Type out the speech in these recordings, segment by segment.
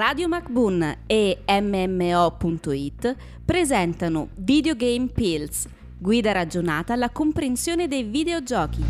Radio MacBoon e MMO.it presentano Videogame Pills, guida ragionata alla comprensione dei videogiochi.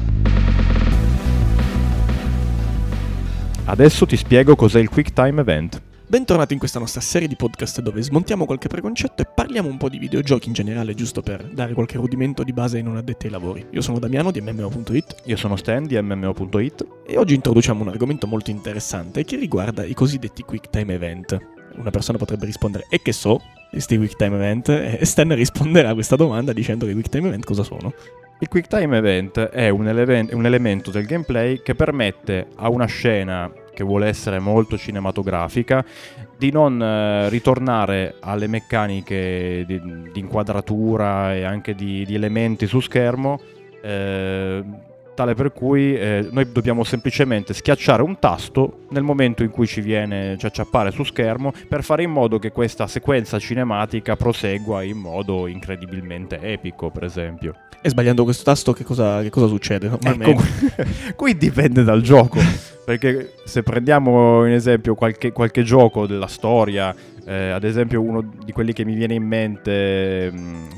Adesso ti spiego cos'è il Quick Time Event. Bentornati in questa nostra serie di podcast dove smontiamo qualche preconcetto e parliamo un po' di videogiochi in generale, giusto per dare qualche rudimento di base ai non addetti ai lavori. Io sono Damiano di MMO.it Io sono Stan di MMO.it e oggi introduciamo un argomento molto interessante che riguarda i cosiddetti Quick Time Event. Una persona potrebbe rispondere, e che so, questi Quick Time Event? E Stan risponderà a questa domanda dicendo che i Quick Time Event cosa sono. Il Quick Time Event è un, eleven- un elemento del gameplay che permette a una scena che vuole essere molto cinematografica, di non eh, ritornare alle meccaniche di, di, inquadratura e anche di, di elementi su schermo, eh, tale per cui eh, noi dobbiamo semplicemente schiacciare un tasto nel momento in cui ci viene, cioè ci appare su schermo, per fare in modo che questa sequenza cinematica prosegua in modo incredibilmente epico, per esempio. E sbagliando questo tasto che cosa, che cosa succede? Ecco, qui dipende dal gioco, perché se prendiamo in esempio qualche, qualche gioco della storia, eh, ad esempio uno di quelli che mi viene in mente... Mh, mm,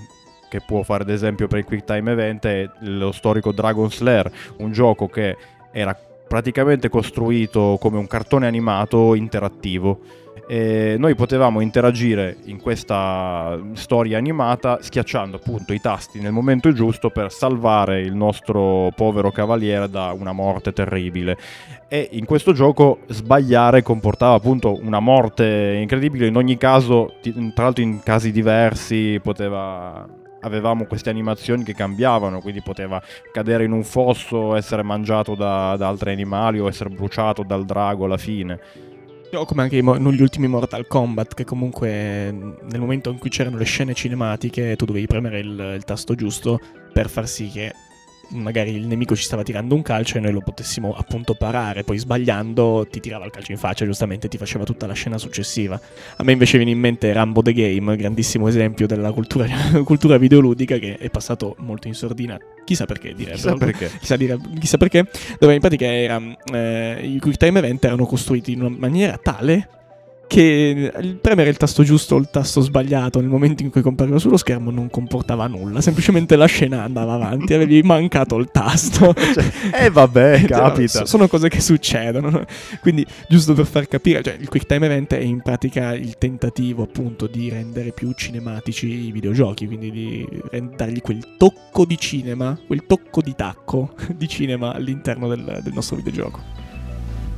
che può fare ad esempio per il Quick Time Event è lo storico Dragon Slayer, un gioco che era praticamente costruito come un cartone animato interattivo e noi potevamo interagire in questa storia animata schiacciando appunto i tasti nel momento giusto per salvare il nostro povero cavaliere da una morte terribile e in questo gioco sbagliare comportava appunto una morte incredibile in ogni caso tra l'altro in casi diversi poteva avevamo queste animazioni che cambiavano, quindi poteva cadere in un fosso, essere mangiato da, da altri animali o essere bruciato dal drago alla fine. O come anche negli ultimi Mortal Kombat, che comunque nel momento in cui c'erano le scene cinematiche tu dovevi premere il, il tasto giusto per far sì che magari il nemico ci stava tirando un calcio e noi lo potessimo appunto parare, poi sbagliando ti tirava il calcio in faccia, giustamente ti faceva tutta la scena successiva. A me invece viene in mente Rambo the Game, grandissimo esempio della cultura, cultura videoludica che è passato molto in sordina, chissà perché direi. Chissà perché. Chissà, dire, chissà perché, dove in pratica era, eh, i quick time event erano costruiti in una maniera tale che premere il tasto giusto o il tasto sbagliato nel momento in cui compariva sullo schermo non comportava nulla, semplicemente la scena andava avanti, avevi mancato il tasto. Cioè, eh vabbè, capita. No, sono cose che succedono. Quindi, giusto per far capire, cioè, il quick time event è in pratica il tentativo appunto di rendere più cinematici i videogiochi, quindi di dargli quel tocco di cinema, quel tocco di tacco di cinema all'interno del, del nostro videogioco.